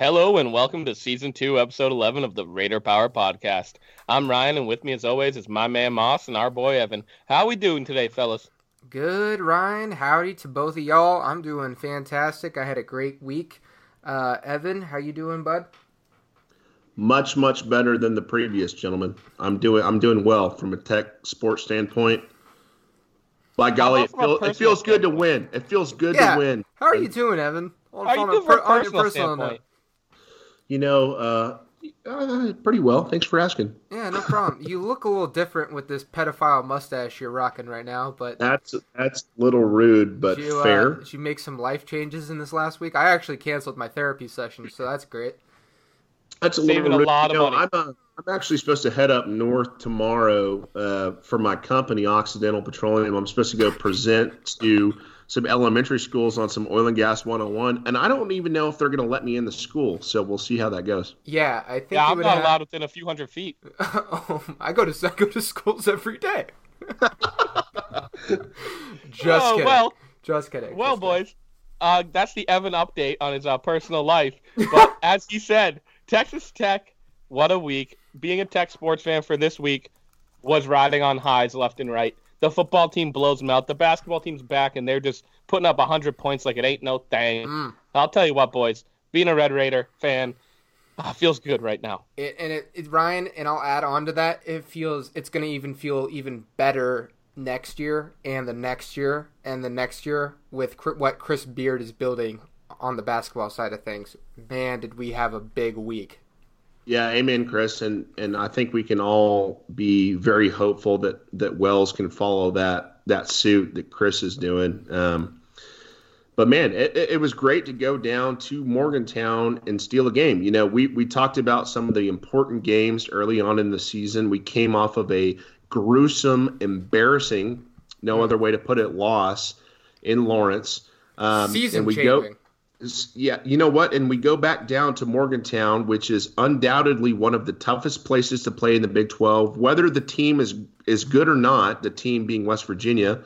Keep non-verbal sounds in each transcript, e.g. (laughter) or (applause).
Hello and welcome to season two, episode 11 of the Raider Power Podcast. I'm Ryan, and with me, as always, is my man Moss and our boy Evan. How are we doing today, fellas? Good, Ryan. Howdy to both of y'all. I'm doing fantastic. I had a great week. Uh, Evan, how you doing, bud? Much, much better than the previous gentleman. I'm doing, I'm doing well from a tech sports standpoint. By golly, it, feel, it feels good to win. It feels good yeah. to win. How are you doing, Evan? On, how are you doing from a personal, personal standpoint? Note. You know, uh, uh, pretty well. Thanks for asking. Yeah, no problem. you look a little different with this pedophile mustache you're rocking right now, but that's that's a little rude, but did you, fair. Uh, did you make some life changes in this last week? I actually canceled my therapy session, so that's great. That's a Saving little a lot you know, money. I'm, uh, I'm actually supposed to head up north tomorrow uh, for my company, Occidental Petroleum. I'm supposed to go present to some elementary schools on some oil and gas 101 and i don't even know if they're going to let me in the school so we'll see how that goes. Yeah i think yeah i'm not have... allowed within a few hundred feet. Oh, (laughs) i go to i go to schools every day. (laughs) Just oh, kidding. well. Just kidding well just boys uh, that's the evan update on his uh, personal life. But (laughs) as he said texas tech what a week. Being a tech sports fan for this week was riding on highs left and right the football team blows them out. The basketball team's back, and they're just putting up 100 points like it ain't no thing. Mm. I'll tell you what, boys, being a Red Raider fan uh, feels good right now. It, and it, it, Ryan, and I'll add on to that, it feels it's going to even feel even better next year and the next year and the next year with what Chris Beard is building on the basketball side of things. Man, did we have a big week. Yeah, amen, Chris, and and I think we can all be very hopeful that that Wells can follow that that suit that Chris is doing. Um, but man, it, it was great to go down to Morgantown and steal a game. You know, we we talked about some of the important games early on in the season. We came off of a gruesome, embarrassing, no other way to put it, loss in Lawrence. Um, season and we changing. go yeah, you know what? And we go back down to Morgantown, which is undoubtedly one of the toughest places to play in the Big 12. Whether the team is is good or not, the team being West Virginia,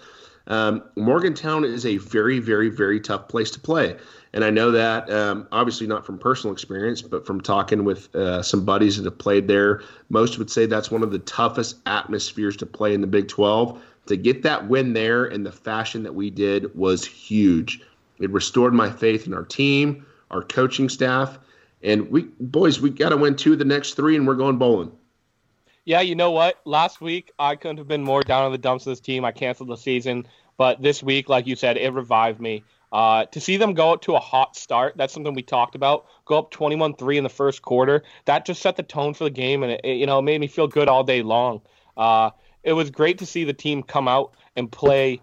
um, Morgantown is a very, very, very tough place to play. And I know that um, obviously not from personal experience, but from talking with uh, some buddies that have played there. Most would say that's one of the toughest atmospheres to play in the Big 12. To get that win there in the fashion that we did was huge. It restored my faith in our team, our coaching staff, and we boys, we got to win two of the next three, and we're going bowling. Yeah, you know what? Last week I couldn't have been more down on the dumps of this team. I canceled the season, but this week, like you said, it revived me. Uh, to see them go up to a hot start, that's something we talked about. Go up 21-3 in the first quarter. That just set the tone for the game, and it, it you know made me feel good all day long. Uh, it was great to see the team come out and play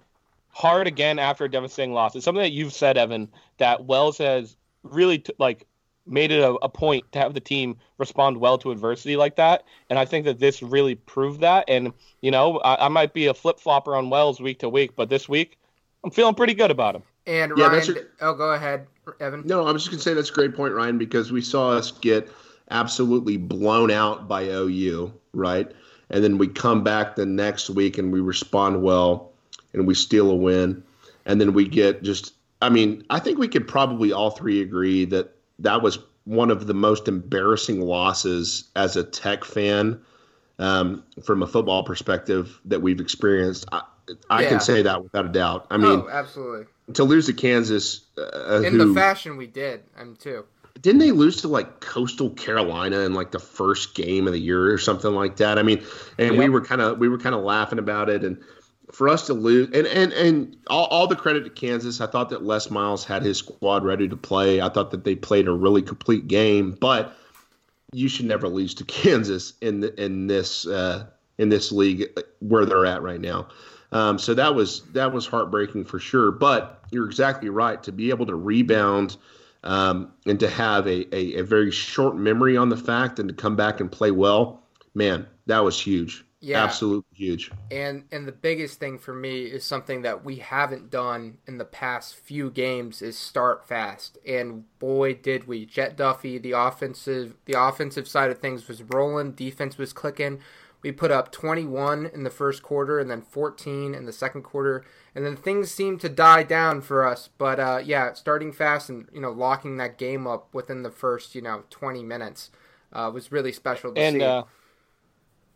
hard again after a devastating loss. It's something that you've said, Evan, that Wells has really t- like made it a, a, point to have the team respond well to adversity like that. And I think that this really proved that. And you know, I, I might be a flip flopper on Wells week to week, but this week I'm feeling pretty good about him. And yeah, Ryan, a, oh, go ahead, Evan. No, I was just gonna say that's a great point, Ryan, because we saw us get absolutely blown out by OU, right? And then we come back the next week and we respond well and we steal a win, and then we get just. I mean, I think we could probably all three agree that that was one of the most embarrassing losses as a Tech fan um, from a football perspective that we've experienced. I, I yeah. can say that without a doubt. I mean, oh, absolutely. To lose to Kansas uh, in who, the fashion we did, I'm too. Didn't they lose to like Coastal Carolina in like the first game of the year or something like that? I mean, and yep. we were kind of we were kind of laughing about it, and for us to lose, and and and all, all, the credit to Kansas. I thought that Les Miles had his squad ready to play. I thought that they played a really complete game, but you should never lose to (laughs) Kansas in the, in this uh, in this league where they're at right now. Um, so that was that was heartbreaking for sure. But you're exactly right to be able to rebound um, and to have a, a, a very short memory on the fact and to come back and play well. Man, that was huge. Yeah. Absolutely huge. And and the biggest thing for me is something that we haven't done in the past few games is start fast. And boy did we. Jett Duffy, the offensive the offensive side of things was rolling, defense was clicking. we put up 21 in the first quarter and then 14 in the second quarter, and then things seemed to die down for us. But uh, yeah, starting fast and you know locking that game up within the first you know 20 minutes uh, was really special to and, see. Uh,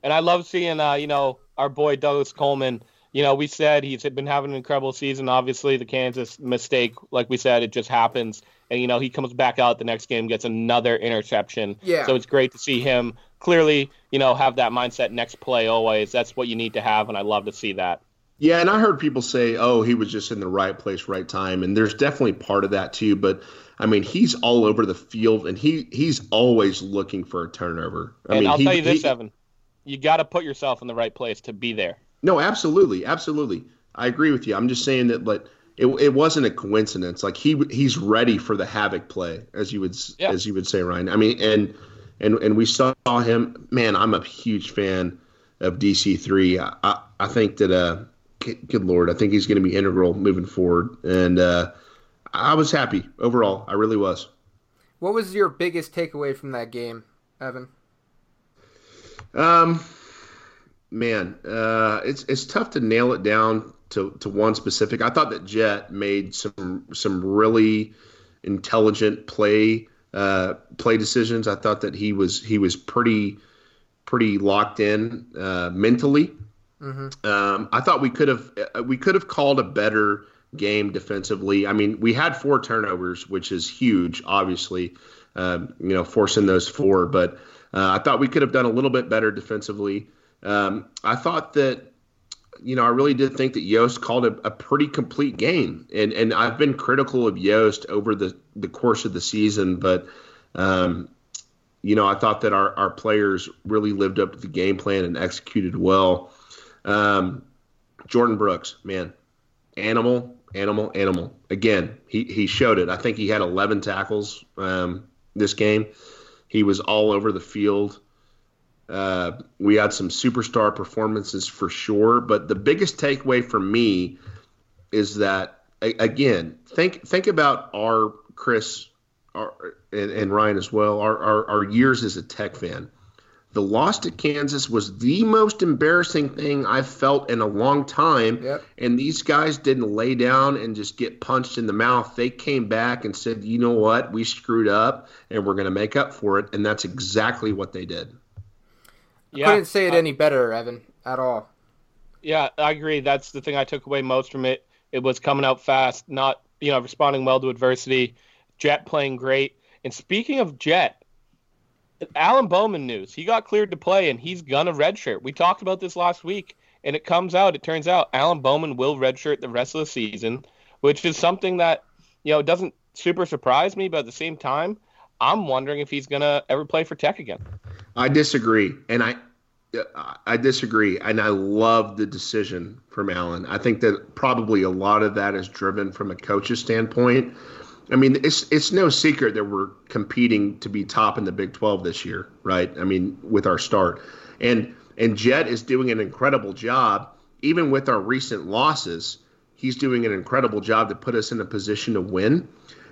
and I love seeing uh, you know our boy Douglas Coleman. You know, we said he's been having an incredible season. Obviously, the Kansas mistake, like we said, it just happens. And you know, he comes back out the next game, gets another interception. Yeah. So it's great to see him clearly, you know, have that mindset next play always. That's what you need to have, and I love to see that. Yeah, and I heard people say, "Oh, he was just in the right place, right time," and there's definitely part of that too. But I mean, he's all over the field, and he he's always looking for a turnover. I and mean, I'll he, tell you this, he, Evan, you got to put yourself in the right place to be there. No, absolutely, absolutely. I agree with you. I'm just saying that, but it, it wasn't a coincidence. Like he he's ready for the havoc play, as you would Yeah. as you would say, Ryan. I mean, and and and we saw him. Man, I'm a huge fan of DC three. I, I I think that uh, good, good lord, I think he's going to be integral moving forward, and uh, I was happy overall. I really was. what was your biggest takeaway from that game, Evan? Um, man, uh, it's it's tough to nail it down to, to one specific. I thought that Jett made some some really intelligent play uh, play decisions. I thought that he was he was pretty pretty locked in uh, mentally. Um, I thought we could have uh, we could have called a better game defensively. I mean, we had four turnovers, which is huge, obviously. Um, you know, forcing those four, but uh, I thought we could have done a little bit better defensively. Um, I thought that you know, I really did think that Yost called a, a pretty complete game, and and I've been critical of Yost over the the course of the season, but um, you know, I thought that our our players really lived up to the game plan and executed well. Um, Jordan Brooks, man, animal, animal, animal. Again, he he showed it. I think he had 11 tackles um, this game. He was all over the field. Uh, we had some superstar performances for sure, but the biggest takeaway for me is that again, think think about our Chris our, and, and Ryan as well. Our, our our years as a Tech fan. The loss to Kansas was the most embarrassing thing I've felt in a long time. Yep. And these guys didn't lay down and just get punched in the mouth. They came back and said, you know what? We screwed up and we're going to make up for it. And that's exactly what they did. Yeah, I Couldn't say it uh, any better, Evan, at all. Yeah, I agree. That's the thing I took away most from it. It was coming out fast, not you know responding well to adversity. Jett playing great. And speaking of Jett, Alan Bowman news. He got cleared to play, and he's gonna redshirt. We talked about this last week, and it comes out. It turns out Alan Bowman will redshirt the rest of the season, which is something that you know doesn't super surprise me, but at the same time, I'm wondering if he's gonna ever play for Tech again. I disagree, and I I disagree, and I love the decision from Alan. I think that probably a lot of that is driven from a coach's standpoint. I mean, it's it's no secret that we're competing to be top in the Big 12 this year, right? I mean, with our start, and and Jet is doing an incredible job, even with our recent losses. He's doing an incredible job to put us in a position to win,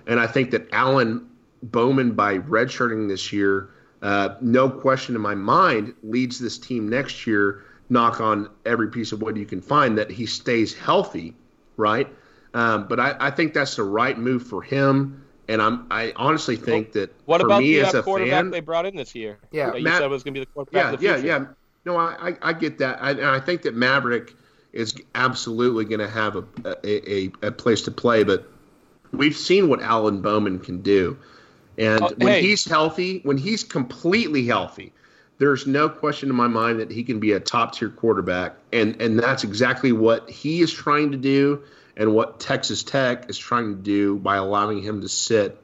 and I think that Alan Bowman by redshirting this year uh, no question in my mind, leads this team next year. Knock on every piece of wood you can find that he stays healthy, right? Um, but I, I, think that's the right move for him, and I'm I honestly think that what for about me the as uh, a quarterback fan, they brought in this year? Yeah, that you Matt- said was going to be the quarterback. yeah, of the yeah, yeah. No, I, I, I get that, I, and I think that Maverick is absolutely going to have a, a, a, a place to play. But we've seen what Alan Bowman can do, and Oh, when hey. he's healthy, when he's completely healthy, there's no question in my mind that he can be a top tier quarterback, and and that's exactly what he is trying to do, and what Texas Tech is trying to do by allowing him to sit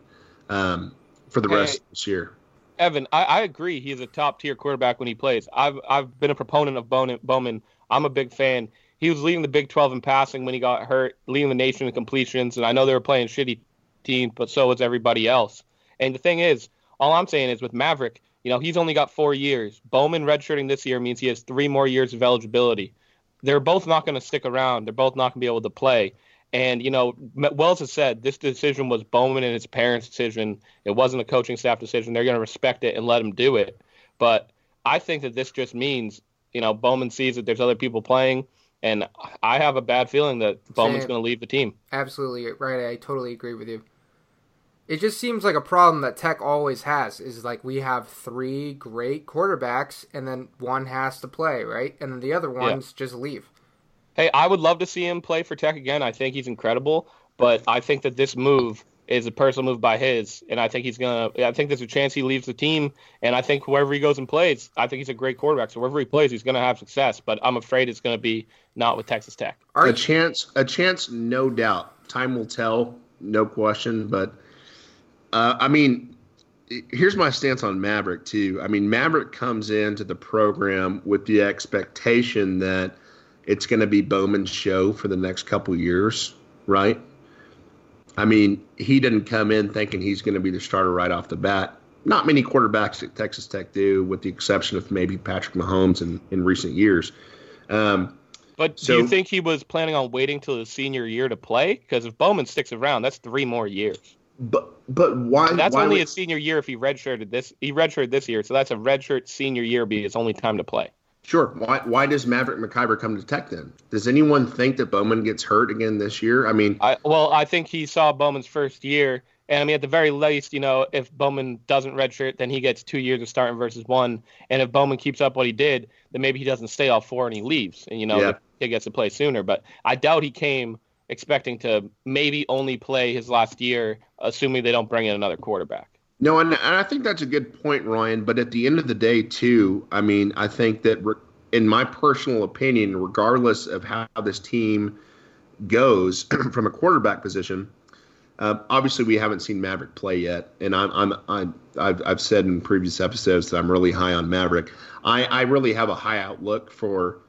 um, for the rest Hey. of this year. Evan, I, I agree. He's a top tier quarterback when he plays. I've I've been a proponent of Bowman. Bowman. I'm a big fan. He was leading the Big 12 in passing when he got hurt, leading the nation in completions, and I know they were playing shitty teams, but so was everybody else. And the thing is, all I'm saying is with Maverick, you know, he's only got four years. Bowman redshirting this year means he has three more years of eligibility. They're both not going to stick around. They're both not going to be able to play. And you know, Wells has said this decision was Bowman and his parents' decision. It wasn't a coaching staff decision. They're going to respect it and let him do it. But I think that this just means you know Bowman sees that there's other people playing, and I have a bad feeling that Bowman's going to leave the team. Absolutely right. I totally agree with you. It just seems like a problem that Tech always has is like we have three great quarterbacks and then one has to play, right? And then the other ones yeah. just leave. Hey, I would love to see him play for Tech again. I think he's incredible, but I think that this move is a personal move by his, and I think he's gonna. I think there's a chance he leaves the team, and I think wherever he goes and plays, I think he's a great quarterback. So wherever he plays, he's gonna have success. But I'm afraid it's gonna be not with Texas Tech. A chance, a chance, no doubt. Time will tell, no question. But uh, I mean, here's my stance on Maverick too. I mean, Maverick comes into the program with the expectation that it's going to be Bowman's show for the next couple years, right? I mean, he didn't come in thinking he's going to be the starter right off the bat. Not many quarterbacks at Texas Tech do, with the exception of maybe Patrick Mahomes in, in recent years. Um, but do so, you think he was planning on waiting till his senior year to play? Because if Bowman sticks around, that's three more years. But but why? That's why only would, his senior year if he redshirted this. He redshirted this year, so that's a redshirt senior year. Be his only time to play. Sure. Why why does Maverick McIvor come to Tech then? Does anyone think that Bowman gets hurt again this year? I mean, I, well, I think he saw Bowman's first year, and I mean, at the very least, you know, if Bowman doesn't redshirt, then he gets two years of starting versus one, and if Bowman keeps up what he did, then maybe he doesn't stay all four and he leaves, and you know, yeah. he gets to play sooner. But I doubt he came expecting to maybe only play his last year, assuming they don't bring in another quarterback. No, and, and I think that's a good point, Ryan. But at the end of the day, too, I mean, I think that, re- in my personal opinion, regardless of how this team goes (clears throat) from a quarterback position, uh, obviously we haven't seen Maverick play yet, and I'm, I'm, I'm I've, I've said in previous episodes that I'm really high on Maverick. I, I really have a high outlook for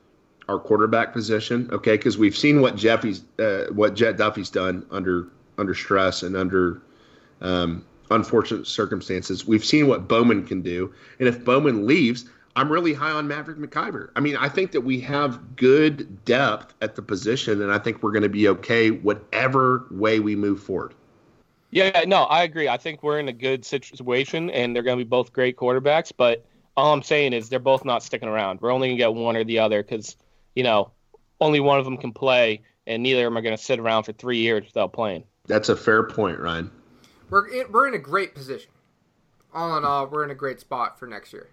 our quarterback position, okay? Because we've seen what Jeffy's, uh, what Jett Duffy's done under under stress and under um, unfortunate circumstances. We've seen what Bowman can do, and if Bowman leaves, I'm really high on Maverick McIvor. I mean, I think that we have good depth at the position, and I think we're going to be okay whatever way we move forward. Yeah, no, I agree. I think we're in a good situation, and they're going to be both great quarterbacks. But all I'm saying is they're both not sticking around. We're only going to get one or the other because, you know, only one of them can play, and neither of them are going to sit around for three years without playing. That's a fair point, Ryan. We're in, we're in a great position. All in all, we're in a great spot for next year.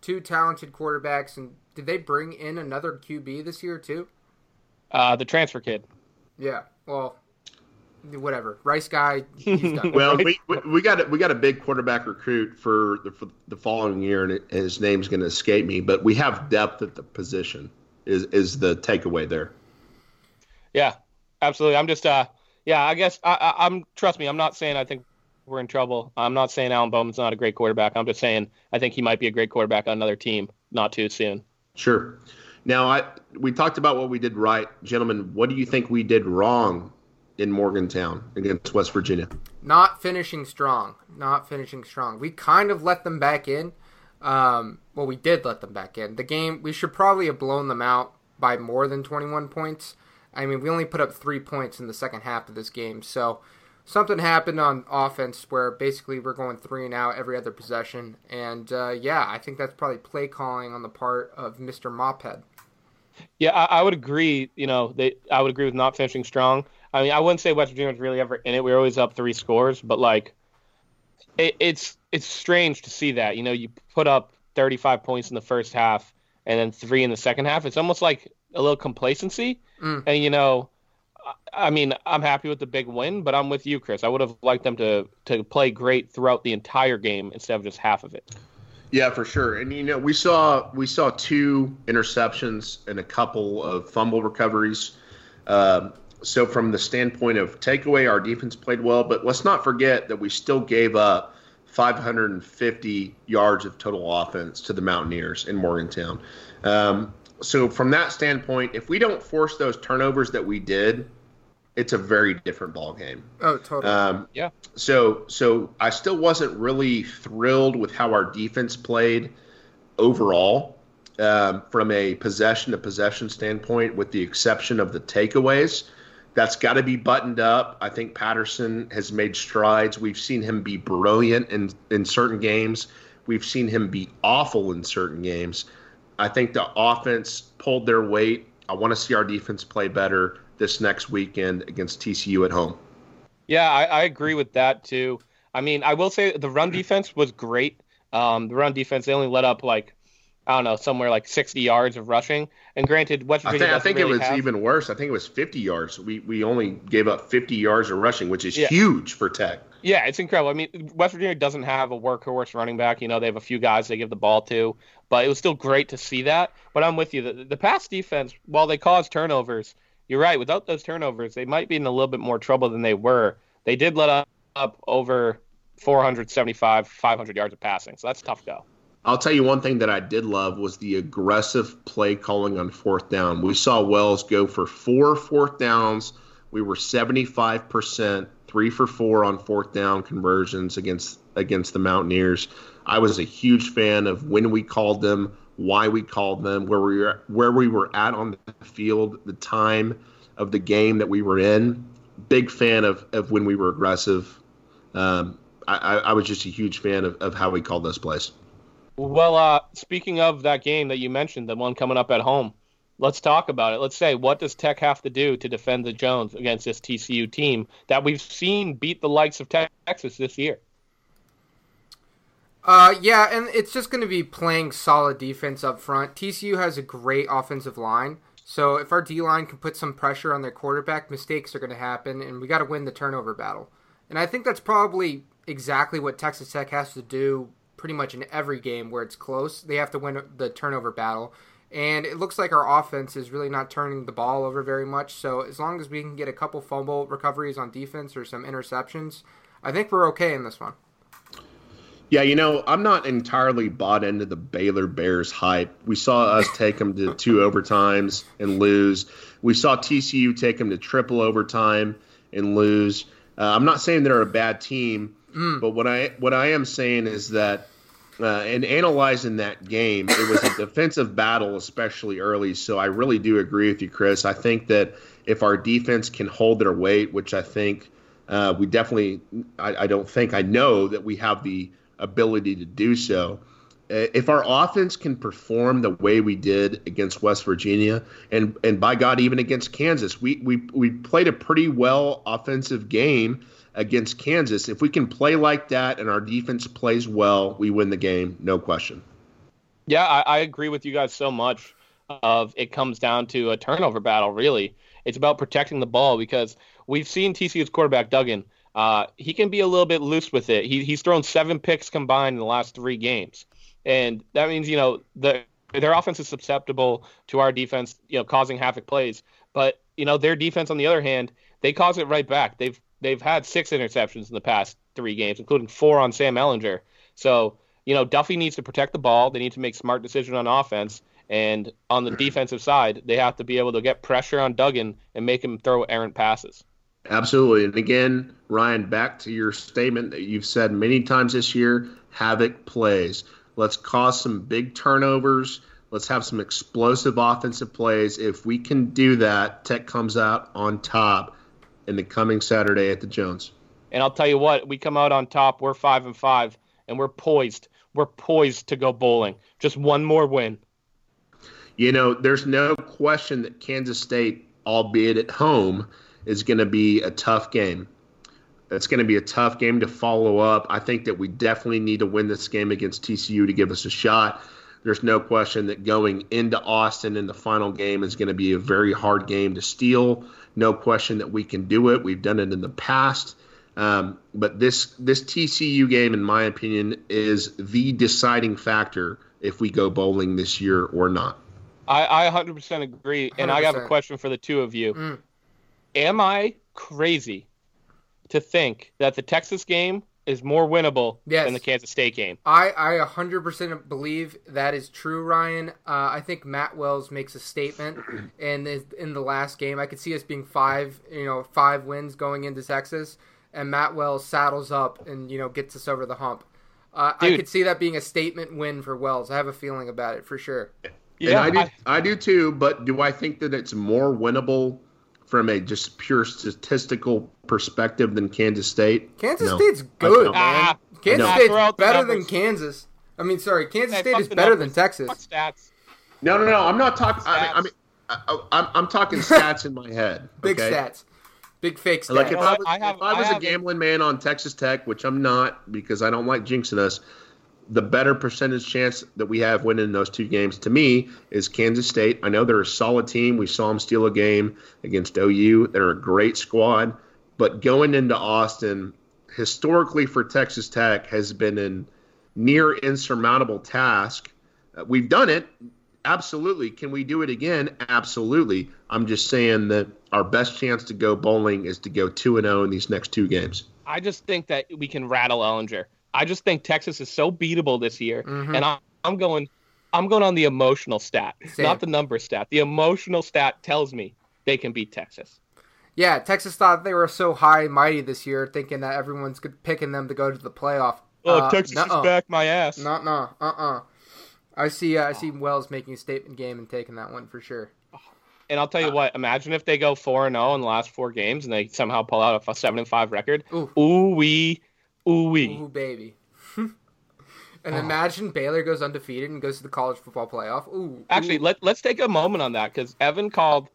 Two talented quarterbacks, and did they bring in another QB this year too? Uh, the transfer kid. Yeah. Well, whatever. Rice guy. (laughs) well, we, we, we got a, we got a big quarterback recruit for the, for the following year, and it, his name's going to escape me. But we have depth at the position. Is is the takeaway there? Yeah, absolutely. I'm just uh yeah, I guess I, I, am Trust me, I'm not saying I think we're in trouble. I'm not saying Alan Bowman's not a great quarterback. I'm just saying I think he might be a great quarterback on another team. Not too soon. Sure. Now, I we talked about what we did right, gentlemen. What do you think we did wrong in Morgantown against West Virginia? Not finishing strong. Not finishing strong. We kind of let them back in. Um, well, we did let them back in. The game we should probably have blown them out by more than 21 points. I mean, we only put up three points in the second half of this game, so something happened on offense where basically we're going three and out every other possession. And uh, yeah, I think that's probably play calling on the part of Mr. Mophead. Yeah, I, I, would agree. You know, they, I would agree with not finishing strong. I mean, I wouldn't say West Virginia was really ever in it. We were always up three scores, but like, it, it's it's strange to see that. You know, you put up 35 points in the first half and then three in the second half. It's almost like a little complacency. Mm. And you know, I mean, I'm happy with the big win, but I'm with you, Chris. I would have liked them to to play great throughout the entire game instead of just half of it. Yeah, for sure. And you know, we saw we saw two interceptions and a couple of fumble recoveries. Um, so from the standpoint of takeaway, our defense played well, but let's not forget that we still gave up 550 yards of total offense to the Mountaineers in Morgantown. Um, so from that standpoint, if we don't force those turnovers that we did, it's a very different ball game. Oh, totally. Um, yeah. So so I still wasn't really thrilled with how our defense played overall. Um, from a possession to possession standpoint, with the exception of the takeaways, that's got to be buttoned up. I think Patterson has made strides. We've seen him be brilliant in in certain games. We've seen him be awful in certain games I think the offense pulled their weight. I want to see our defense play better this next weekend against TCU at home. Yeah, I, I agree with that too. I mean, I will say the run defense was great. Um, the run defense they only let up like I don't know somewhere like 60 yards of rushing. And granted, West Virginia. I think, I think really it was have, even worse. I think it was 50 yards. We we only gave up 50 yards of rushing, which is yeah. huge for Tech. Yeah, it's incredible. I mean, West Virginia doesn't have a workhorse running back. You know, they have a few guys they give the ball to, but it was still great to see that. But I'm with you. The, the pass defense, while they caused turnovers, you're right. Without those turnovers, they might be in a little bit more trouble than they were. They did let up, up over 475, 500 yards of passing, so that's tough go. I'll tell you one thing that I did love was the aggressive play calling on fourth down. We saw Wells go for four fourth downs. We were 75%, three for four on fourth down conversions against against the Mountaineers. I was a huge fan of when we called them, why we called them, where we were where we were at on the field, the time of the game that we were in. Big fan of, of when we were aggressive. Um, I, I was just a huge fan of, of how we called those plays. Well, uh, speaking of that game that you mentioned, the one coming up at home, let's talk about it. Let's say, what does Tech have to do to defend the Jones against this TCU team that we've seen beat the likes of Texas this year? Uh, yeah, and it's just going to be playing solid defense up front. TCU has a great offensive line. So if our D line can put some pressure on their quarterback, mistakes are going to happen, and we got to win the turnover battle. And I think that's probably exactly what Texas Tech has to do pretty much in every game where it's close. They have to win the turnover battle. And it looks like our offense is really not turning the ball over very much. So as long as we can get a couple fumble recoveries on defense or some interceptions, I think we're okay in this one. Yeah, you know, I'm not entirely bought into the Baylor Bears hype. We saw us (laughs) take them to two overtimes and lose. We saw TCU take them to triple overtime and lose. Uh, I'm not saying they're a bad team, Mm. But what I what I am saying is that uh, in analyzing that game, it was a defensive battle, especially early. So I really do agree with you, Chris. I think that if our defense can hold their weight, which I think uh, we definitely, I, I, don't think, I know that we have the ability to do so. If our offense can perform the way we did against West Virginia, and and by God, even against Kansas, we we we played a pretty well offensive game against Kansas. If we can play like that and our defense plays well, we win the game, no question. Yeah, I, I agree with you guys so much. Of it comes down to a turnover battle. Really, it's about protecting the ball because we've seen TCU's quarterback Duggan. Uh, he can be a little bit loose with it. He, he's thrown seven picks combined in the last three games, and that means you know the their offense is susceptible to our defense, you know, causing havoc plays. But you know their defense, on the other hand, they cause it right back. They've they've had six interceptions in the past three games, including four on Sam Ehlinger. So, you know, Duffy needs to protect the ball. They need to make smart decisions on offense. And on the defensive side, they have to be able to get pressure on Duggan and make him throw errant passes. Absolutely. And again, Ryan, back to your statement that you've said many times this year havoc plays. Let's cause some big turnovers. Let's have some explosive offensive plays. If we can do that, Tech comes out on top in the coming Saturday at the Jones. And I'll tell you what, we come out on top. We're five and five, and we're poised. We're poised to go bowling. Just one more win. You know, there's no question that Kansas State, albeit at home, is going to be a tough game. It's going to be a tough game to follow up. I think that we definitely need to win this game against TCU to give us a shot. There's no question that going into Austin in the final game is going to be a very hard game to steal. No question that we can do it. We've done it in the past. Um, but this this TCU game, in my opinion, is the deciding factor if we go bowling this year or not. I, I 100% agree, and 100%. I have a question for the two of you. Mm. Am I crazy to think that the Texas game is more winnable yes. than the Kansas State game. I, I 100% believe that is true, Ryan. Uh, I think Matt Wells makes a statement (clears throat) in the, in the last game. I could see us being five, you know, five wins going into Texas, and Matt Wells saddles up and you know gets us over the hump. Uh, I could see that being a statement win for Wells. I have a feeling about it for sure. Yeah, and I do, I, I do too. But do I think that it's more winnable from a just pure statistical perspective than Kansas State. Kansas no. State's good, man. Ah, Kansas State's better than Kansas. I mean, sorry, Kansas hey, State is better than Texas. Stats. No, no, no. I'm not talking. I mean, I, I, I'm, I'm talking stats in my head. (laughs) Big stats. Big fake stats. Like if I was, I have- if I was I a have- gambling man on Texas Tech, which I'm not because I don't like jinxing us, the better percentage chance that we have winning those two games to me is Kansas State. I know they're a solid team. We saw them steal a game against OU. They're a great squad, but going into Austin, historically for Texas Tech, has been a near insurmountable task. Uh, we've done it. Absolutely. Can we do it again? Absolutely. I'm just saying that our best chance to go bowling is to go 2 and 0 in these next two games. I just think that we can rattle Ehlinger. I just think Texas is so beatable this year, Mhm. and I'm, I'm going, I'm going on the emotional stat, Same. not the number stat. The emotional stat tells me they can beat Texas. Yeah, Texas thought they were so high and mighty this year, thinking that everyone's picking them to go to the playoff. Oh, Uh, Texas nuh-uh. is back my ass. No, no, uh, uh I see. Uh, I see Wells making a statement game and taking that one for sure. And I'll tell you what, imagine if they go four and zero in the last four games and they somehow pull out a seven and five record. Ooh. Ooh wee, ooh wee. Ooh, baby. (laughs) and ah. imagine Baylor goes undefeated and goes to the college football playoff. Ooh. Actually, ooh. let let's take a moment on that because Evan called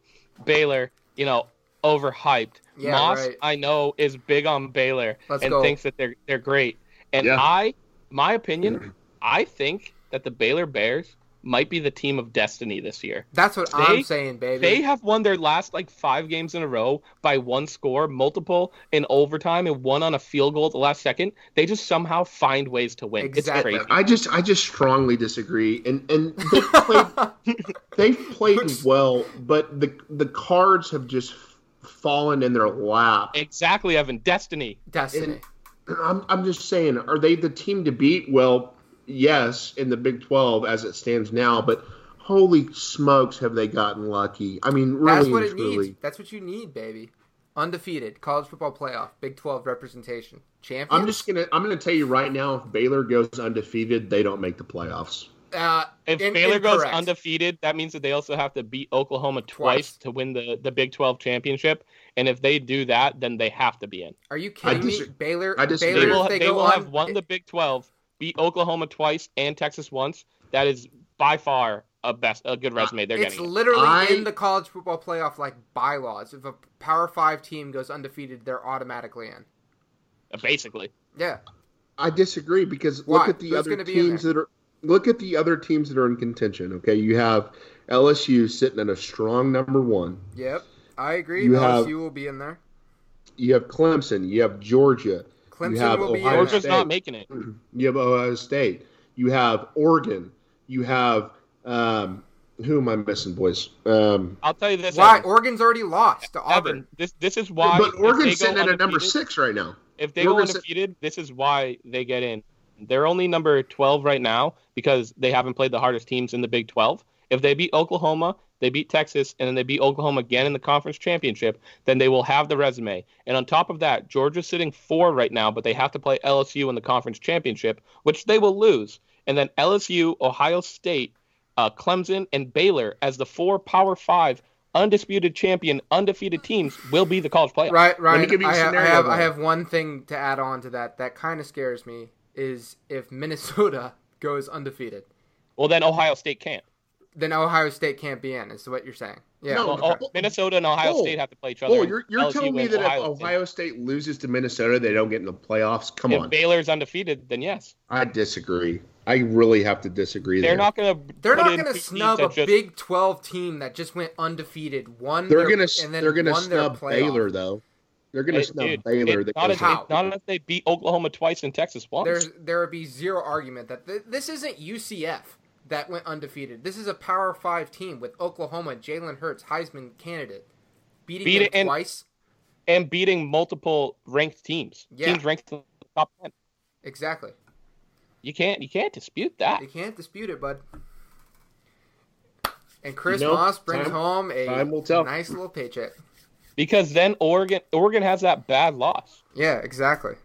Baylor, you know, overhyped. Yeah, Moss, right. I know, is big on Baylor Let's and go. thinks that they're they're great. And Yeah. I, my opinion, (clears throat) I think that the Baylor Bears might be the team of destiny this year. That's what they- I'm saying, baby. They have won their last like five games in a row by one score, multiple in overtime, and one on a field goal at the last second. They just somehow find ways to win. Exactly. It's crazy. I just I just strongly disagree. And and they've played (laughs) they've played well, but the the cards have just fallen in their lap. Exactly, Evan. Destiny. Destiny. I'm I'm just saying, are they the team to beat? Well, yes, in the Big 12 as it stands now, but holy smokes, have they gotten lucky? I mean, really That's what it truly. needs. That's what you need, baby. Undefeated college football playoff, Big 12 representation, champion. I'm just gonna I'm gonna tell you right now, if Baylor goes undefeated, they don't make the playoffs. uh, If in- Baylor goes undefeated, that means that they also have to beat Oklahoma twice, Twice. to win the, the Big 12 championship. And if they do that, then they have to be in. Are you kidding me? dis- Baylor. I disagree. Baylor, They will, they, they will on, have won the Big 12, beat Oklahoma twice and Texas once. That is by far a best a good uh, resume they're It's getting. It's literally I- in the college football playoff like bylaws. If a Power Five team goes undefeated, they're automatically in. Uh, basically. Yeah, I disagree because Why? look at the Who's other gonna be teams that are look at the other teams that are in contention. Okay, you have LSU sitting at a strong number one. yep, I agree. You LSU have- will be in there. You have Clemson. You have Georgia. Clemson have will be Ohio there. Georgia's State. not making it. (clears throat) You have Ohio State. You have Oregon. You have um, who am I missing, boys? Um, I'll tell you this. Why? Evan. Oregon's already lost to Auburn. Evan, this this is why. but Oregon's sitting at a number six right now. If they go Oregon's- undefeated, this is why they get in. They're only number 12 right now because they haven't played the hardest teams in the Big 12. If they beat Oklahoma, they beat Texas, and then they beat Oklahoma again in the conference championship, then they will have the resume. And on top of that, Georgia's sitting four right now, but they have to play LSU in the conference championship, which they will lose. And then LSU, Ohio State, uh, Clemson, and Baylor as the four Power Five undisputed champion, undefeated teams will be the college playoff. Right, right. me give you a I, have, I have. I have one thing to add on to that. That kind of scares me. Is if Minnesota (laughs) goes undefeated, Well, then Ohio State can't. Then Ohio State can't be in. Is what you're saying? Yeah. No, Well, oh, Minnesota and Ohio Oh. State have to play each other. Oh, you're, you're telling me and that if Ohio State. Ohio State loses to Minnesota, they don't get in the playoffs? Come if on. If Baylor's undefeated, then yes, I disagree. I really have to disagree they're there. not going to. They're not going to snub a just, Big 12 team that just went undefeated. One. They're gonna they're gonna snub. Baylor though. They're gonna snub dude, Baylor. it- not, goes if, not if they beat Oklahoma twice and Texas once. There's there would be zero argument that th- this isn't UCF that went undefeated. This is a Power Five team with Oklahoma, Jalen Hurts, Heisman candidate, beating Beat them it and- twice. and beating multiple ranked teams. Yeah. Teams ranked in the top ten. Exactly. You can't you can't dispute that. You can't dispute it, bud. And Chris You know, Moss brings time- home a tell. nice little paycheck. Because then Oregon Oregon has that bad loss. Yeah, exactly.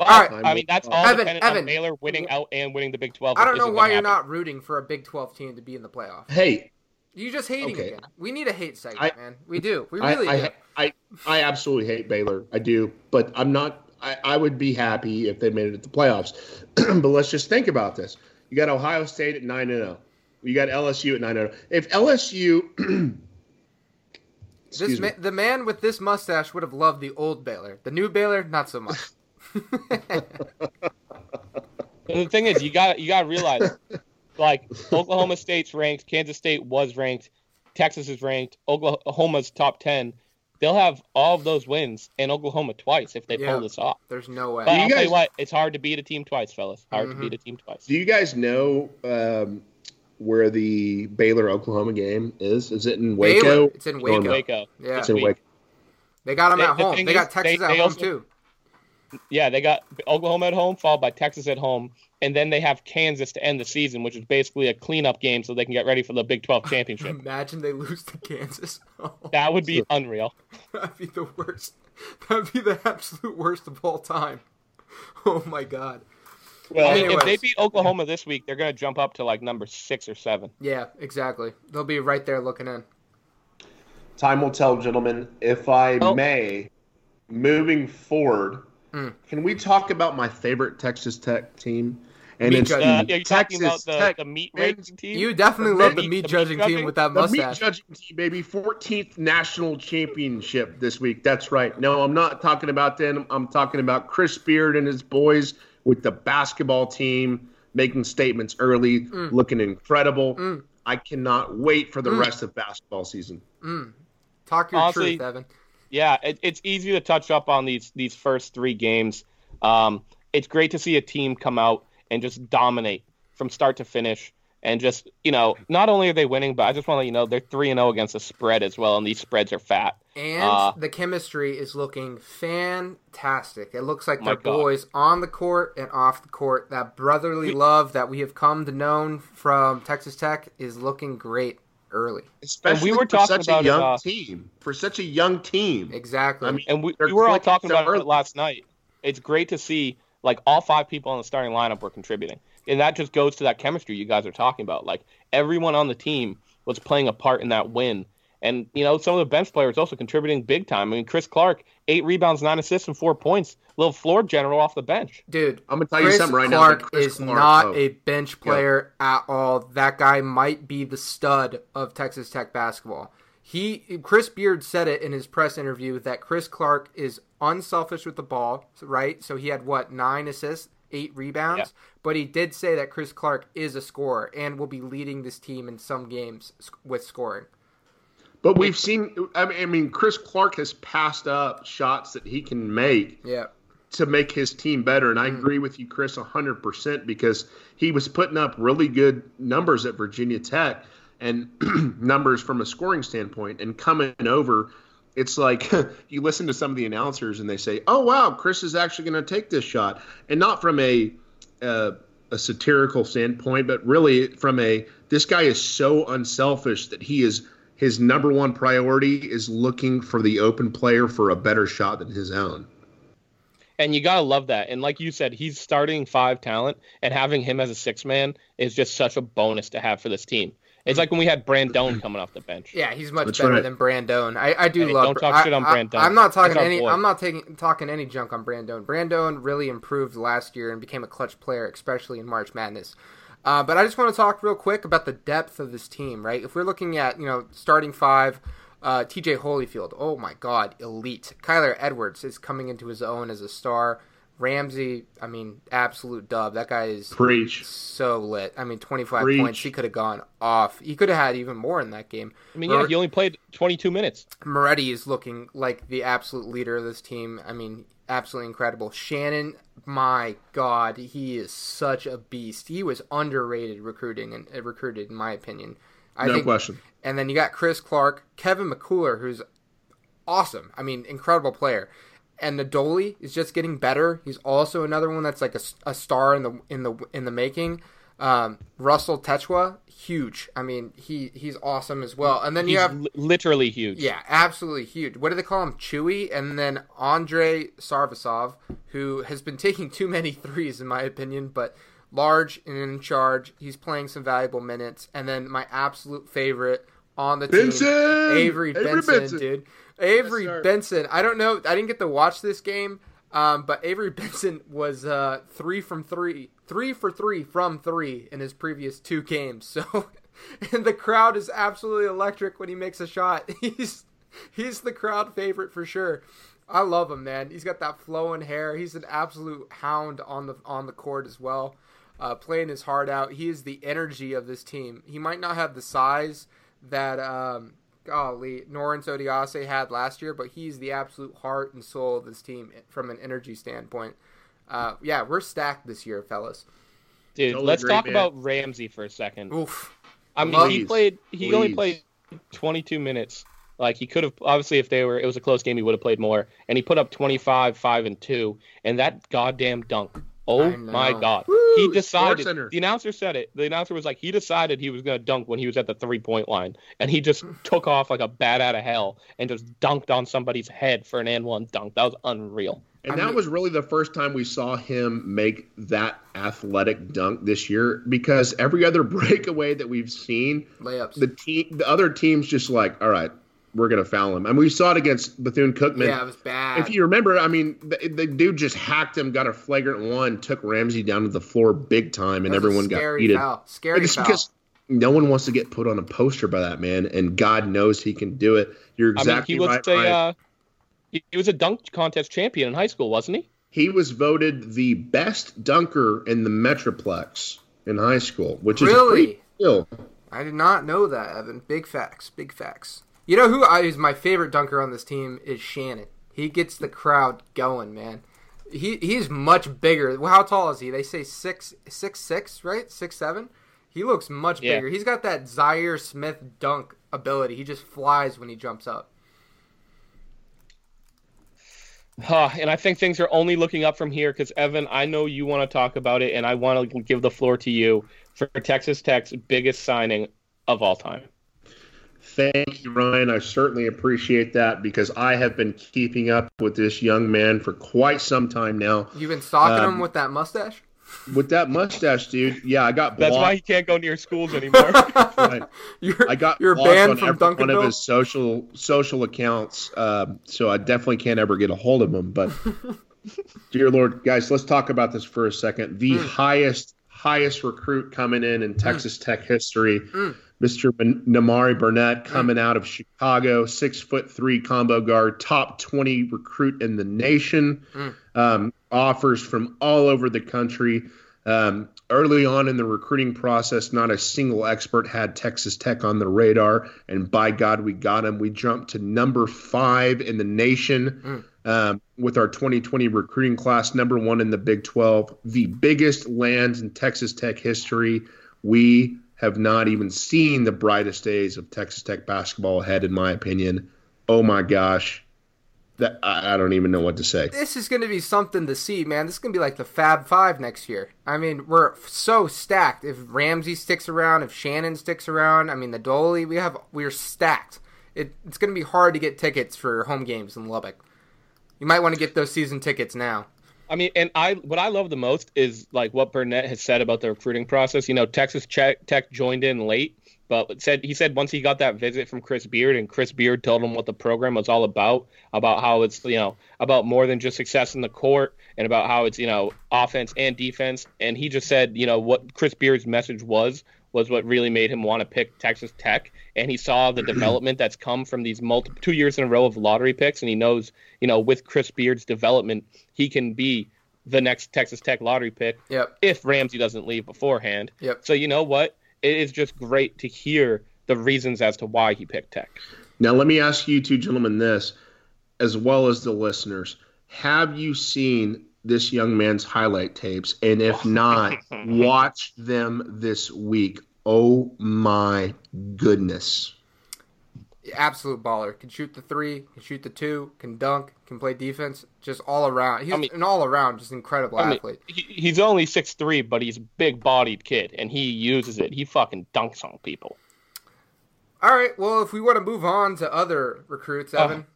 But, All right. I mean that's all Evan, dependent Evan. on Baylor winning out and winning the Big Twelve. I don't know why gonna you're happen. not rooting for a Big 12 team to be in the playoff. Hey, You just hating Okay. again. We need a hate segment, I- man. We do. We I, really do. I, I I absolutely hate Baylor. I do, but I'm not. I, I would be happy if they made it to the playoffs. (clears throat) but let's just think about this. You got Ohio State at nine and zero. You got LSU at nine and zero. If LSU (clears throat) This Excuse ma- me. the man with this mustache would have loved the old Baylor. The new Baylor, not so much. But the thing is, you got you got to realize, like Oklahoma State's ranked, Kansas State was ranked, Texas is ranked, Oklahoma's top ten. They'll have all of those wins and Oklahoma twice if they Yeah. pull this off. There's no way. But you I'll tell guys- you what, it's hard to beat a team twice, fellas. Hard Mhm. to beat a team twice. Do you guys know um, where the Baylor Oklahoma game is? Is it in Waco? Baylor. It's in Waco. Waco. Yeah. It's in Waco. They got them The- at the home. thing They got Texas they- at they home also- too. Yeah, they got Oklahoma at home, followed by Texas at home, and then they have Kansas to end the season, which is basically a cleanup game so they can get ready for the Big 12 championship. (laughs) Imagine they lose to Kansas. (laughs) Oh, that would be unreal. that'd be the worst. That'd be the absolute worst of all time. (laughs) Oh my god. Well, if they beat Oklahoma this week, they're going to jump up to like number six or seven. Yeah, exactly. They'll be right there looking in. Time will tell, gentlemen. If I Oh. may, moving forward, Mm. can we talk about my favorite Texas Tech team? And Meat it's judging. Uh, the are you talking about Texas the, Tech the meat men's- rating team? You definitely The love the meat- meat the meat judging team judging? with that the meat judging team, baby. 14th national championship this week. That's right. No, I'm not talking about them. I'm talking about Chris Beard and his boys with the basketball team making statements early, Mm. looking incredible. Mm. I cannot wait for the Mm. rest of basketball season. Mm. Talk your Honestly, truth, Evan. Yeah, it, it's easy to touch up on these these first three games. Um, it's great to see a team come out and just dominate from start to finish, and just you know, not only are they winning, but I just want to let you know they're three and zero against the spread as well, and these spreads are fat. And Uh, the chemistry is looking fantastic. It looks like they're God. boys on the court and off the court. That brotherly love that we have come to know from Texas Tech is looking great early. Especially we were for talking such about a it, young uh, team. For such a young team. Exactly. I mean, And we, we were all talking so about early. it last night. It's great to see like all five people on the starting lineup were contributing, and that just goes to that chemistry you guys are talking about. Like everyone on the team was playing a part in that win, and you know some of the bench players also contributing big time. I mean, Chris Clarke, eight rebounds, nine assists, and four points. Little floor general off the bench. Dude, I'm gonna tell you something right Clarke now. that Chris is Clarke, not oh, a bench player at all. That guy might be the stud of Texas Tech basketball. He Chris Beard said it in his press interview that Chris Clarke is unselfish with the ball, right? So he had what nine assists, eight rebounds, Yeah. but he did say that Chris Clarke is a scorer and will be leading this team in some games with scoring. But we've seen. I mean, Chris Clarke has passed up shots that he can make Yeah, to make his team better. And I agree with you, Chris, 100% because he was putting up really good numbers at Virginia Tech and (clears throat) numbers from a scoring standpoint. And coming over, it's like (laughs) you listen to some of the announcers and they say, oh, wow, Chris is actually going to take this shot. And not from a, uh, a satirical standpoint, but really from a this guy is so unselfish that he is. His number one priority is looking for the open player for a better shot than his own. And you gotta love that. And like you said, he's starting five talent, and having him as a six man is just such a bonus to have for this team. It's like when we had Brandon (clears throat) coming off the bench. Yeah, he's much That's better right. than Brandon. I, I do Hey, love. don't talk I, shit on I- Brandon. I'm not talking any. boy. I'm not taking talking any junk on Brandon. Brandon really improved last year and became a clutch player, especially in March Madness. Uh, but I just want to talk real quick about the depth of this team. Right, if we're looking at you know starting five, uh, T.J. Holyfield. Oh my God, elite. Kyler Edwards is coming into his own as a star. Ramsey, I mean, absolute dub. That guy is Preach. so lit. I mean, 25 Preach. points. He could have gone off. He could have had even more in that game. I mean, yeah, Mer- he only played 22 minutes. Moretti is looking like the absolute leader of this team. I mean, absolutely incredible. Shannon, my God, he is such a beast. He was underrated recruiting and uh, recruited, in my opinion. I no think, question. And then you got Chris Clarke, Kevin McCullar, who's awesome. I mean, incredible player. And Nadolny is just getting better. He's also another one that's like a, a star in the in the in the making. Um, Russel Tchewa, huge. I mean, he he's awesome as well. And then He's you have literally huge. yeah, absolutely huge. What do they call him? Chewy, and then Andrei Savrasov, who has been taking too many (laughs) threes in my opinion, but large and in charge. He's playing some valuable minutes, and then my absolute favorite on the Benson! team, Avery, Avery Benson, Benson. dude. Avery Yes. Benson. I don't know. I didn't get to watch this game. Um, but Avery Benson was uh, three from three, three for three from three in his previous two games. So, (laughs) and the crowd is absolutely electric when he makes a shot. (laughs) He's he's the crowd favorite for sure. I love him, man. He's got that flowing hair. He's an absolute hound on the on the court as well, uh, playing his heart out. He is the energy of this team. He might not have the size that um, golly Norense Odiase had last year, but he's the absolute heart and soul of this team from an energy standpoint. Uh, yeah, we're stacked this year, fellas. Dude, Totally let's agree, talk man. about Ramsey for a second. Oof. I mean, he played. He only played 22 minutes. Like he could have obviously if they were it was a close game he would have played more. And he put up 25, 5 and 2 and that goddamn dunk. Oh my god. Woo, he decided the announcer said it. The announcer was like he decided he was going to dunk when he was at the three-point line and he just (laughs) took off like a bat out of hell and just dunked on somebody's head for an and one dunk. That was unreal. And I that mean- was really the first time we saw him make that athletic dunk this year because every other (laughs) breakaway that we've seen, Layups. the team, the other teams just like, all right, we're gonna foul him. And we saw it against Bethune Cookman. yeah, it was bad. If you remember, I mean, the, the dude just hacked him, got a flagrant one, took Ramsey down to the floor big time, and That a everyone got scary heated. Foul. Scary foul. because no one wants to get put on a poster by that man, and God knows he can do it. You're exactly I mean, he was right. a uh, he, he was a dunk contest champion in high school, wasn't he? He was voted the best dunker in the Metroplex in high school, which is Really? pretty. I did not know that, Evan. Big facts. Big facts. You know who I, is my favorite dunker on this team is Shannon. He gets the crowd going, man. He he's much bigger. Well, how tall is he? They say six six six, right? Six seven. He looks much Yeah. bigger. He's got that Zhaire Smith dunk ability. He just flies when he jumps up. Huh, and I think things are only looking up from here because Evan, I know you want to talk about it, and I want to give the floor to you for Texas Tech's biggest signing of all time. Thank you, Ryan. I certainly appreciate that because I have been keeping up with this young man for quite some time now. You've been stalking Um, him with that mustache. With that mustache, dude. Yeah, I got blocked. That's why he can't go near schools anymore. (laughs) Right. (laughs) You're I got you're banned on from every one of his social social accounts, um, so I definitely can't ever get a hold of him. But (laughs) dear Lord, guys, let's talk about this for a second. The Mm. highest highest recruit coming in in Texas Tech history, Mm. Mr. Nimari Burnett, coming out of Chicago, six foot three combo guard, top twenty recruit in the nation. Mm. Um, offers from all over the country. Um, early on in the recruiting process, not a single expert had Texas Tech on the radar, and by God, we got him. We jumped to number five in the nation um, with our 2020 recruiting class, number one in the Big 12, the biggest land in Texas Tech history. We have not even seen the brightest days of Texas Tech basketball ahead, in my opinion. Oh my gosh, that I, I don't even know what to say. this is going to be something to see, man. This is going to be like the Fab Five next year. I mean, we're so stacked. If Ramsey sticks around, if Shannon sticks around, I mean, the Dolly, we have we're stacked. It, it's going to be hard to get tickets for home games in Lubbock. You might want to get those season tickets now. I mean, and I what I love the most is like what Burnett has said about the recruiting process. You know, Texas Tech, joined in late, but said he said once he got that visit from Chris Beard and Chris Beard told him what the program was all about, about how it's you know about more than just success in the court and about how it's you know offense and defense. And he just said you know what Chris Beard's message was was what really made him want to pick Texas Tech. And he saw the (clears throat) development that's come from these multiple two years in a row of lottery picks, and he knows you know with Chris Beard's development he can be the next Texas Tech lottery pick Yep. if Ramsey doesn't leave beforehand. Yep. So you know what? It is just great to hear the reasons as to why he picked Tech. Now, let me ask you two gentlemen this, as well as the listeners. Have you seen this young man's highlight tapes? And if oh not, (laughs) watch them this week. Oh my goodness. Absolute baller. Can shoot the three, can shoot the two, can dunk, can play defense. Just all around. He's I mean- an all around, just incredible I mean, athlete. he, he's only six three, but he's a big bodied kid, and he uses it. He fucking dunks on people. All right. Well, if we want to move on to other recruits, Oh, Evan.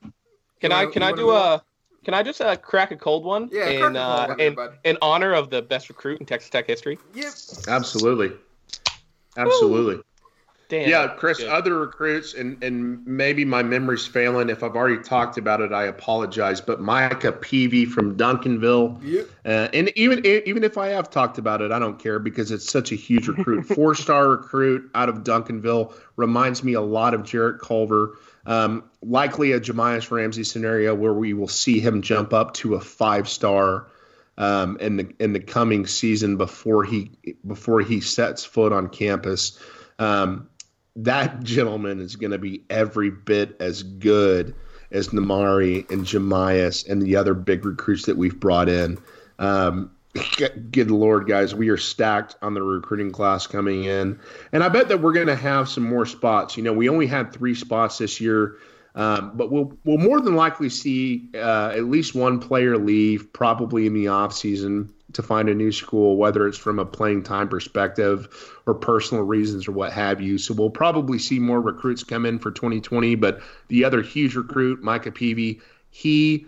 Can I wanna- can I do move a can I just uh, crack a cold one Yeah, crack a in cold uh, one in, bud. in honor of the best recruit in Texas Tech history? Yep. Absolutely. Absolutely. Stanley. Yeah, Chris. Other recruits, and and maybe my memory's failing. If I've already talked about it, I apologize. But Micah Peavy from Duncanville, Yep. uh, and even even if I have talked about it, I don't care because it's such a huge recruit. (laughs) Four star recruit out of Duncanville reminds me a lot of Jarrett Culver. Um, likely a Jahmi'us Ramsey scenario where we will see him jump up to a five star um, in the in the coming season before he before he sets foot on campus. Um, that gentleman is going to be every bit as good as Nimari and Jahmi'us and the other big recruits that we've brought in. Um, good lord, guys, we are stacked on the recruiting class coming in, and I bet that we're going to have some more spots. You know, we only had three spots this year. Um, but we'll we'll more than likely see uh, at least one player leave, probably in the off season to find a new school, whether it's from a playing time perspective or personal reasons or what have you. So we'll probably see more recruits come in for 2020. But the other huge recruit, Micah Peavy, he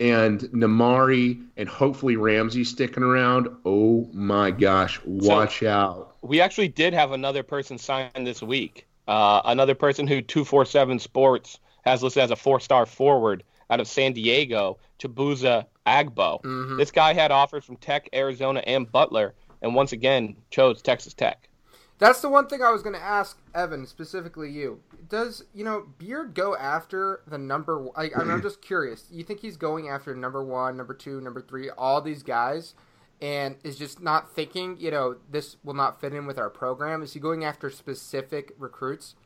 and Nimari and hopefully Ramsey sticking around. Oh my gosh, watch so out. We actually did have another person sign this week. Uh, another person who 247 Sports has listed as a four star forward out of San Diego, Chibuzo Agbo. Mm-hmm. This guy had offers from Tech, Arizona, and Butler, and once again chose Texas Tech. That's the one thing I was going to ask Evan, specifically you. Does you know Beard go after the number? Like, I'm (clears throat) just curious. You think he's going after number one, number two, number three, all these guys, and is just not thinking, you know, this will not fit in with our program? Is he going after specific recruits?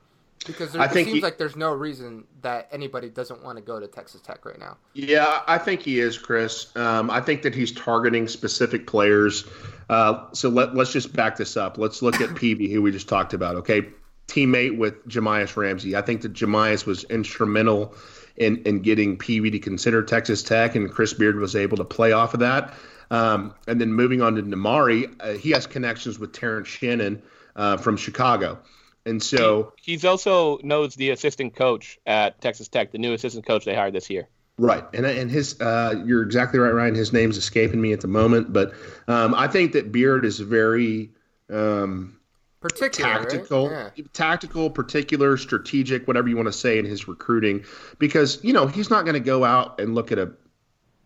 Because there, it seems he, like there's no reason that anybody doesn't want to go to Texas Tech right now. Yeah, I think he is, Chris. Um, I think that he's targeting specific players. Uh, so let, let's just back this up. Let's look at Peavy, who we just talked about. Okay, teammate with Jahmi'us Ramsey. I think that Jahmi'us was instrumental in in getting Peavy to consider Texas Tech, and Chris Beard was able to play off of that. Um, and then moving on to Nimari, uh, he has connections with Terrence Shannon uh, from Chicago. And so he, he's also knows the assistant coach at Texas Tech, the new assistant coach they hired this year. Right, and and his uh, you're exactly right, Ryan. His name's escaping me at the moment, but um, I think that Beard is very um, particular, tactical, right? yeah. tactical, particular, strategic, whatever you want to say in his recruiting, because you know he's not going to go out and look at a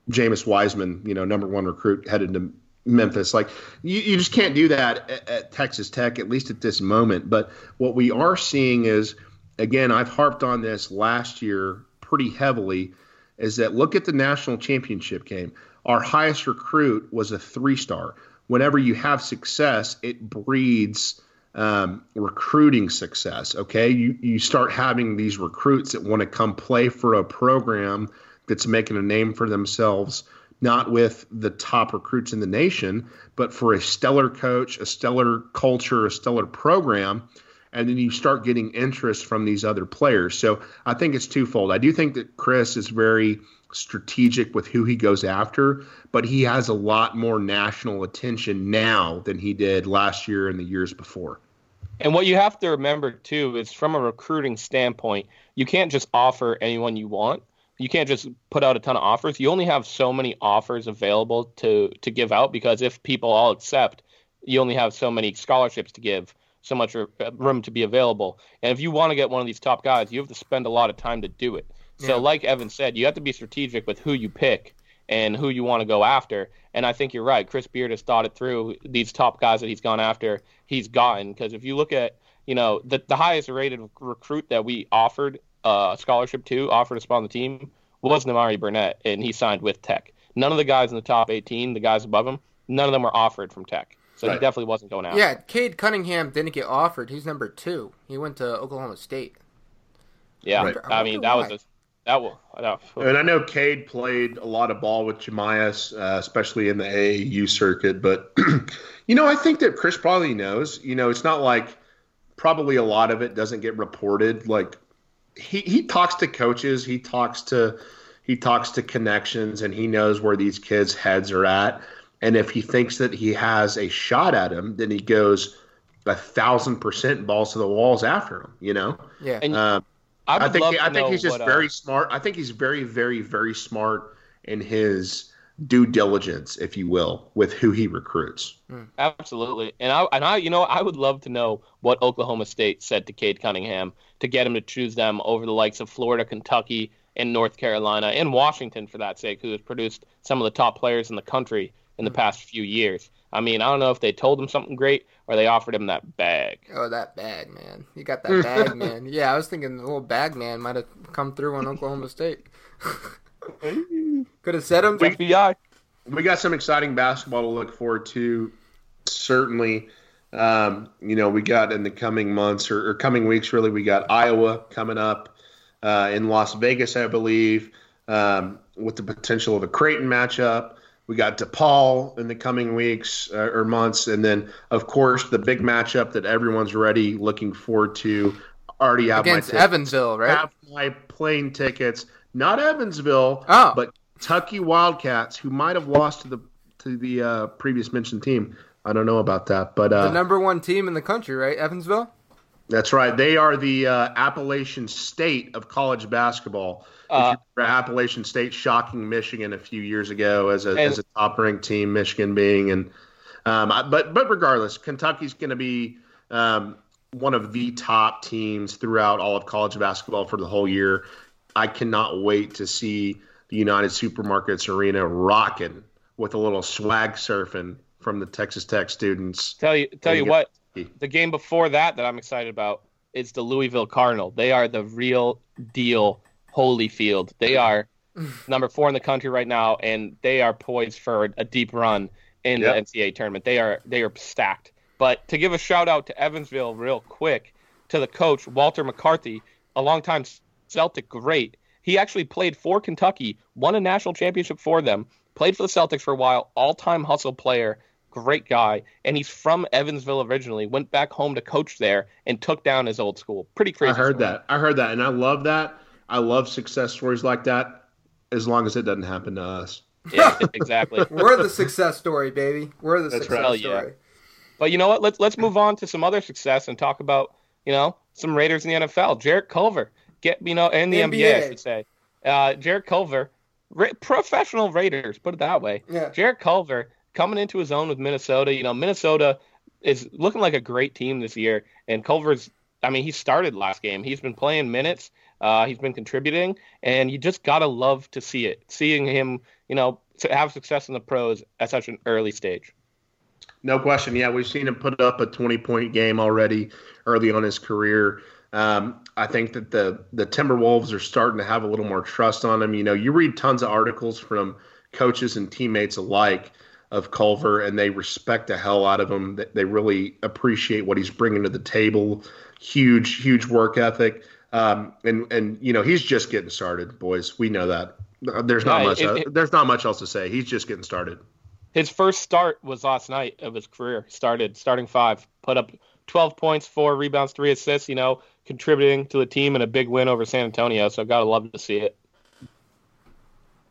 James Wiseman, you know, number one recruit headed to Memphis. Like you, you just can't do that at, at, Texas Tech, at least at this moment. But what we are seeing is, again, I've harped on this last year pretty heavily, is that look at the national championship game. Our highest recruit was a three star. Whenever you have success, it breeds um, recruiting success. Okay, you you start having these recruits that want to come play for a program that's making a name for themselves not with the top recruits in the nation, but for a stellar coach, a stellar culture, a stellar program. And then you start getting interest from these other players. So I think it's twofold. I do think that Chris is very strategic with who he goes after, but he has a lot more national attention now than he did last year and the years before. And what you have to remember too is from a recruiting standpoint, you can't just offer anyone you want you can't just put out a ton of offers. You only have so many offers available to to give out because if people all accept, you only have so many scholarships to give, so much uh, room to be available. And if you want to get one of these top guys, you have to spend a lot of time to do it. So, yeah. like Evan said, you have to be strategic with who you pick and who you want to go after. And I think you're right. Chris Beard has thought it through. These top guys that he's gone after, he's gotten. Because if you look at, you know, the, the highest rated recruit that we offered uh, scholarship to, offered to spot on the team, was Nimari Burnett, and he signed with Tech. None of the guys in the top 18, the guys above him, none of them were offered from Tech. So right. he definitely wasn't going out. Yeah, Cade Cunningham didn't get offered. He's number two. He went to Oklahoma State. Yeah, right. I, I mean that was a, that was. That and I know Cade played a lot of ball with Jahmi'us, uh, especially in the AAU circuit. But (clears throat) you know, I think that Chris probably knows. You know, it's not like probably a lot of it doesn't get reported. Like he he talks to coaches, he talks to he talks to connections, and he knows where these kids' heads are at. And if he thinks that he has a shot at him, then he goes a thousand percent balls to the walls after him. You know. Yeah. And uh, I, I, think he, I think he's just what, very uh, smart. I think he's very very very smart in his due diligence, if you will, with who he recruits. Hmm. Absolutely, and I and I, you know, I would love to know what Oklahoma State said to Cade Cunningham to get him to choose them over the likes of Florida, Kentucky, and North Carolina, and Washington, for that sake, who has produced some of the top players in the country in the hmm. past few years. I mean, I don't know if they told him something great or they offered him that bag. Oh, that bag, man. You got that (laughs) bag, man. Yeah, I was thinking the little bag man might have come through on Oklahoma State. Could have said him. FBI. We got some exciting basketball to look forward to. Certainly, um, you know, we got in the coming months or, or, coming weeks, really, we got Iowa coming up uh, in Las Vegas, I believe, um, with the potential of a Creighton matchup. We got DePaul in the coming weeks uh, or months, and then of course the big matchup that everyone's ready, looking forward to. Already have against my Evansville, right? Have my plane tickets, not Evansville, oh. but Kentucky Wildcats, who might have lost to the to the uh, previous mentioned team. I don't know about that, but uh, the number one team in the country, right? Evansville. That's right. They are the uh, Appalachian State of college basketball. Uh, Appalachian State shocking Michigan a few years ago as a and, as a top ranked team, Michigan being and um, but but regardless, Kentucky's going to be um, one of the top teams throughout all of college basketball for the whole year. I cannot wait to see the United Supermarkets Arena rocking with a little swag surfing from the Texas Tech students. Tell you tell you what, the game before that that I'm excited about is the Louisville Cardinal. They are the real deal Holyfield. They are (laughs) number four in the country right now, and they are poised for a deep run in yep. the NCAA tournament. They are they are stacked. But to give a shout out to Evansville real quick, to the coach Walter McCarty, a longtime Celtic great. He actually played for Kentucky, won a national championship for them, played for the Celtics for a while, all-time hustle player, great guy, and he's from Evansville originally. Went back home to coach there and took down his old school. Pretty crazy. I heard story. that. I heard that, and I love that. I love success stories like that, as long as it doesn't happen to us. Yeah, (laughs) exactly. (laughs) We're the success story, baby. We're the That's success right. story. Yeah. But you know what? Let's let's move on to some other success and talk about you know some Raiders in the NFL. Jarrett Culver, get you know, in the NBA, NBA I should say. Uh, Jarrett Culver, ra- professional Raiders, put it that way. Yeah. Jarrett Culver coming into his own with Minnesota. You know, Minnesota is looking like a great team this year, and Culver's. I mean, he started last game. He's been playing minutes. Uh, he's been contributing, and you just gotta love to see it. Seeing him, you know, have success in the pros at such an early stage. No question. Yeah, we've seen him put up a 20 point game already early on his career. Um, I think that the the Timberwolves are starting to have a little more trust on him. You know, you read tons of articles from coaches and teammates alike of Culver, and they respect the hell out of him. They really appreciate what he's bringing to the table. Huge, huge work ethic. Um, and and you know he's just getting started, boys. We know that. There's not yeah, much. It, it, there's not much else to say. He's just getting started. His first start was last night of his career. Started starting five, put up 12 points, four rebounds, three assists. You know, contributing to the team in a big win over San Antonio. So I've gotta love to see it.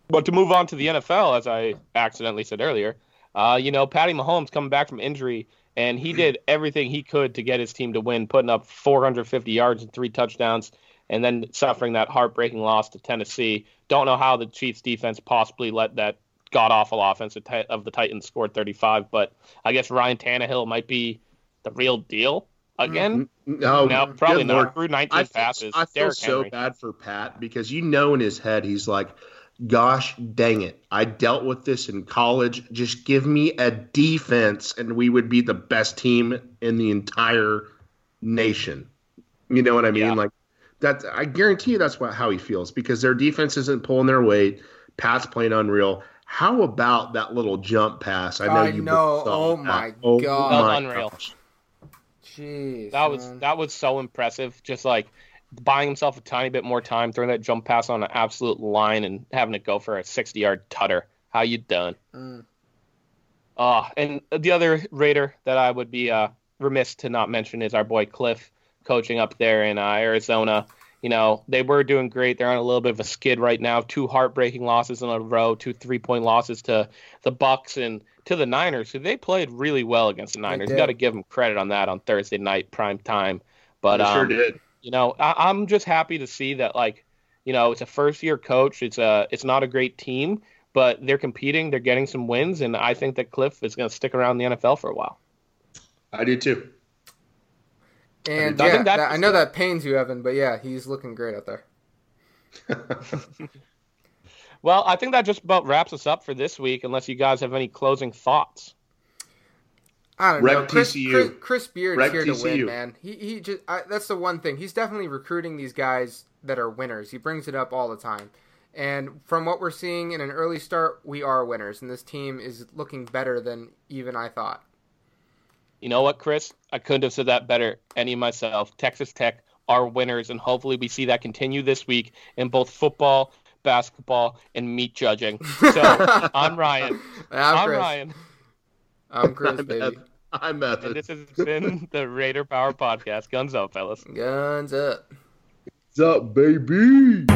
But to move on to the NFL, as I accidentally said earlier, uh, you know, Patty Mahomes coming back from injury and he did everything he could to get his team to win, putting up 450 yards and three touchdowns, and then suffering that heartbreaking loss to Tennessee. Don't know how the Chiefs defense possibly let that god awful offense of the Titans score 35, but I guess Ryan Tannehill might be the real deal again. Mm-hmm. No, no probably not. Through 19 I feel, passes. I feel Derrick so Henry. bad for Pat because you know in his head he's like, gosh dang it. I dealt with this in college. Just give me a defense and we would be the best team in the entire nation. You know what I mean? Yeah. Like that I guarantee you that's what how he feels because their defense isn't pulling their weight. Pat's playing unreal. How about that little jump pass? I know I you know. Oh my oh god. My unreal. Gosh. Jeez. That man. was that was so impressive. Just like buying himself a tiny bit more time, throwing that jump pass on an absolute line, and having it go for a 60 yard tutter. How you done? Mm. Uh, and the other Raider that I would be uh, remiss to not mention is our boy Cliff, coaching up there in uh, Arizona. You know, they were doing great. They're on a little bit of a skid right now. Two heartbreaking losses in a row, two three point losses to the Bucks and to the Niners, who they played really well against the Niners. You got to give them credit on that on Thursday night prime time. But they um, sure did. You know, I, I'm just happy to see that like, you know, it's a first year coach. It's a it's not a great team, but they're competing. They're getting some wins, and I think that Cliff is going to stick around the NFL for a while. I do too. And I, yeah, that, I know that pains you, Evan, but yeah, he's looking great out there. (laughs) well, I think that just about wraps us up for this week, unless you guys have any closing thoughts. I don't Rec know. Chris, Chris, Chris Beard's Rec here TCU. to win, man. He he just I, that's the one thing. He's definitely recruiting these guys that are winners. He brings it up all the time. And from what we're seeing in an early start, we are winners, and this team is looking better than even I thought. You know what, Chris? I couldn't have said that better. Any myself. Texas Tech are winners, and hopefully we see that continue this week in both football, basketball, and meat judging. So (laughs) I'm Ryan. I'm, I'm Ryan. I'm Chris, I'm baby. I'm Method. And this has been the Raider Power Podcast. Guns up, fellas. Guns up. What's up, baby?